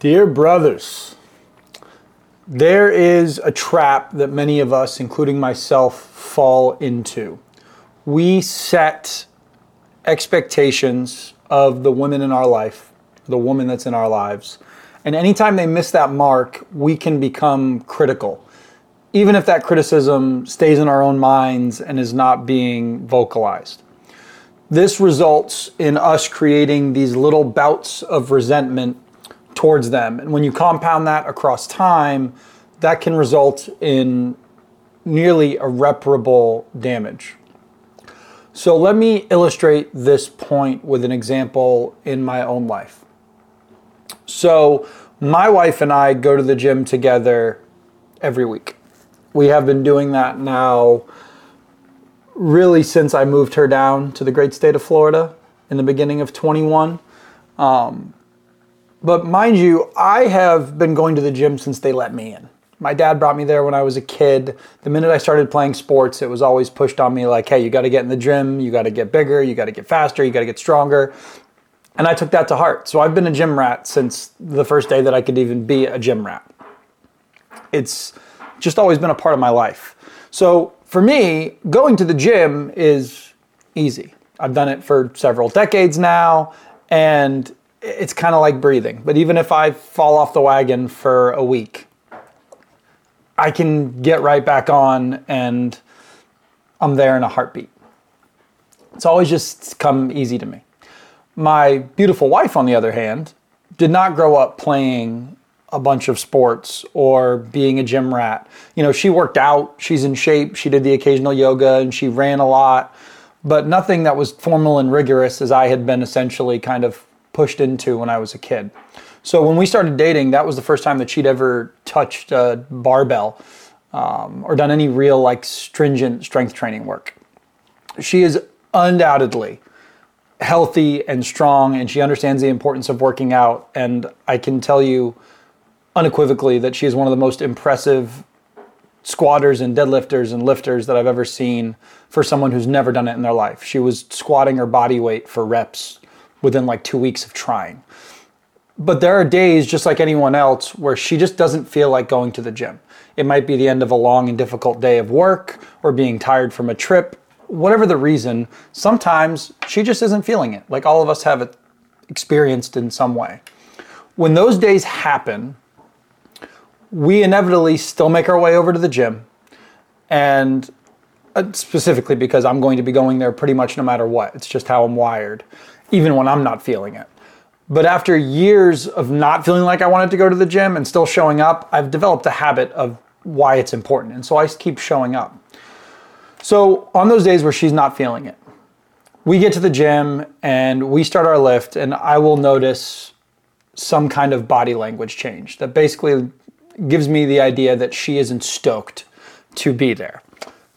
Dear brothers, there is a trap that many of us, including myself, fall into. We set expectations of the women in our life, the woman that's in our lives, and anytime they miss that mark, we can become critical. Even if that criticism stays in our own minds and is not being vocalized. This results in us creating these little bouts of resentment towards them. And when you compound that across time, that can result in nearly irreparable damage. So let me illustrate this point with an example in my own life. So, my wife and I go to the gym together every week. We have been doing that now really since I moved her down to the great state of Florida in the beginning of 21. Um, but mind you, I have been going to the gym since they let me in. My dad brought me there when I was a kid. The minute I started playing sports, it was always pushed on me like, hey, you got to get in the gym, you got to get bigger, you got to get faster, you got to get stronger. And I took that to heart. So I've been a gym rat since the first day that I could even be a gym rat. It's just always been a part of my life. So for me, going to the gym is easy. I've done it for several decades now, and it's kind of like breathing. But even if I fall off the wagon for a week, I can get right back on and I'm there in a heartbeat. It's always just come easy to me. My beautiful wife, on the other hand, did not grow up playing a bunch of sports or being a gym rat. You know, she worked out, she's in shape, she did the occasional yoga, and she ran a lot, but nothing that was formal and rigorous as I had been essentially kind of pushed into when I was a kid. So when we started dating, that was the first time that she'd ever touched a barbell um, or done any real like stringent strength training work. She is undoubtedly healthy and strong, and she understands the importance of working out. And I can tell you unequivocally that she is one of the most impressive squatters and deadlifters and lifters that I've ever seen for someone who's never done it in their life. She was squatting her body weight for reps within like two weeks of trying. But there are days, just like anyone else, where she just doesn't feel like going to the gym. It might be the end of a long and difficult day of work or being tired from a trip. Whatever the reason, sometimes she just isn't feeling it, like all of us have experienced in some way. When those days happen, we inevitably still make our way over to the gym. And uh, specifically because I'm going to be going there pretty much no matter what. It's just how I'm wired even when I'm not feeling it. But after years of not feeling like I wanted to go to the gym and still showing up, I've developed a habit of why it's important. And so I keep showing up. So on those days where she's not feeling it, we get to the gym and we start our lift, and I will notice some kind of body language change that basically gives me the idea that she isn't stoked to be there.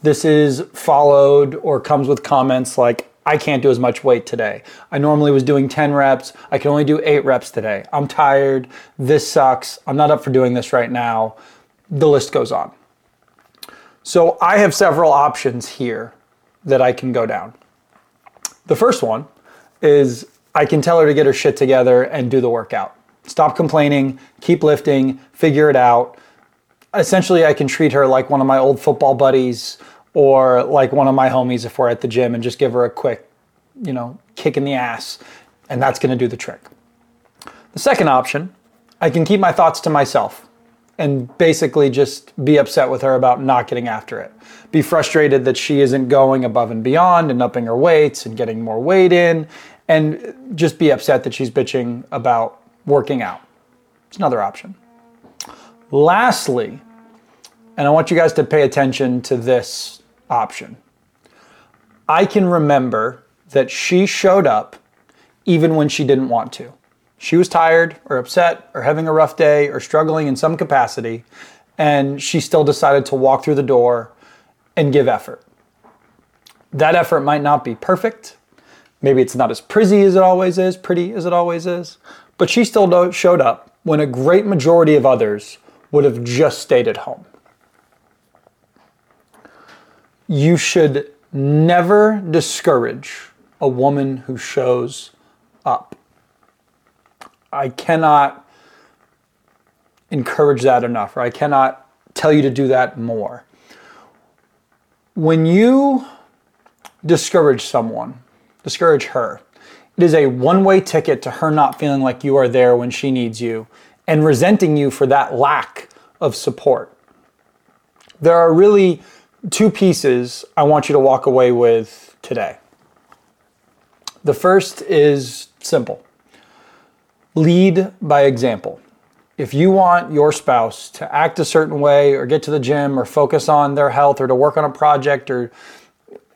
This is followed or comes with comments like, I can't do as much weight today. I normally was doing 10 reps. I can only do eight reps today. I'm tired. This sucks. I'm not up for doing this right now. The list goes on. So I have several options here that I can go down. The first one is I can tell her to get her shit together and do the workout. Stop complaining, keep lifting, figure it out. Essentially, I can treat her like one of my old football buddies or like one of my homies if we're at the gym and just give her a quick, you know, kick in the ass, and that's going to do the trick. The second option, I can keep my thoughts to myself and basically just be upset with her about not getting after it. Be frustrated that she isn't going above and beyond and upping her weights and getting more weight in, and just be upset that she's bitching about working out. It's another option. Lastly, and I want you guys to pay attention to this option. I can remember that she showed up even when she didn't want to. She was tired or upset or having a rough day or struggling in some capacity, and she still decided to walk through the door and give effort. That effort might not be perfect. Maybe it's not as pretty as it always is, pretty as it always is, but she still showed up when a great majority of others would have just stayed at home you should never discourage a woman who shows up. I cannot encourage that enough, or I cannot tell you to do that more. When you discourage someone, discourage her, it is a one way ticket to her not feeling like you are there when she needs you and resenting you for that lack of support. There are really two pieces I want you to walk away with today. The first is simple lead by example. If you want your spouse to act a certain way or get to the gym or focus on their health or to work on a project or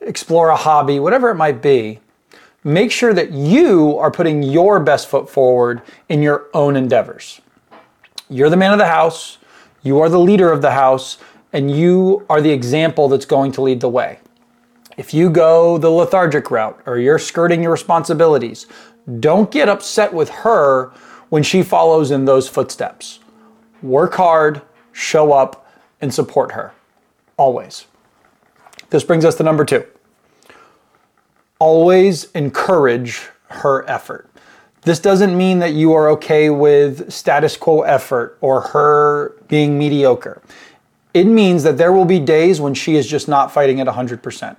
explore a hobby, whatever it might be, make sure that you are putting your best foot forward in your own endeavors. You're the man of the house, you are the leader of the house, and you are the example that's going to lead the way. If you go the lethargic route or you're skirting your responsibilities, don't get upset with her when she follows in those footsteps. Work hard, show up, and support her. Always. This brings us to number two. Always encourage her effort. This doesn't mean that you are okay with status quo effort or her being mediocre. It means that there will be days when she is just not fighting at 100%.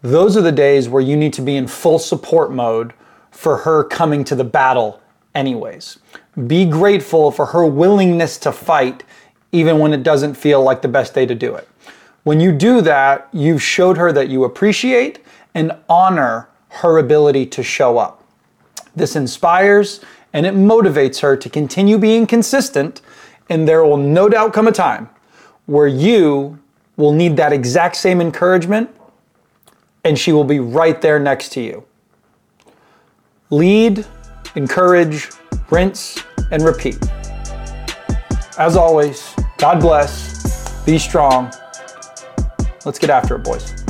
Those are the days where you need to be in full support mode for her coming to the battle, anyways. Be grateful for her willingness to fight, even when it doesn't feel like the best day to do it. When you do that, you've showed her that you appreciate and honor her ability to show up. This inspires and it motivates her to continue being consistent, and there will no doubt come a time where you will need that exact same encouragement and she will be right there next to you. Lead, encourage, rinse, and repeat. As always, God bless, be strong. Let's get after it, boys.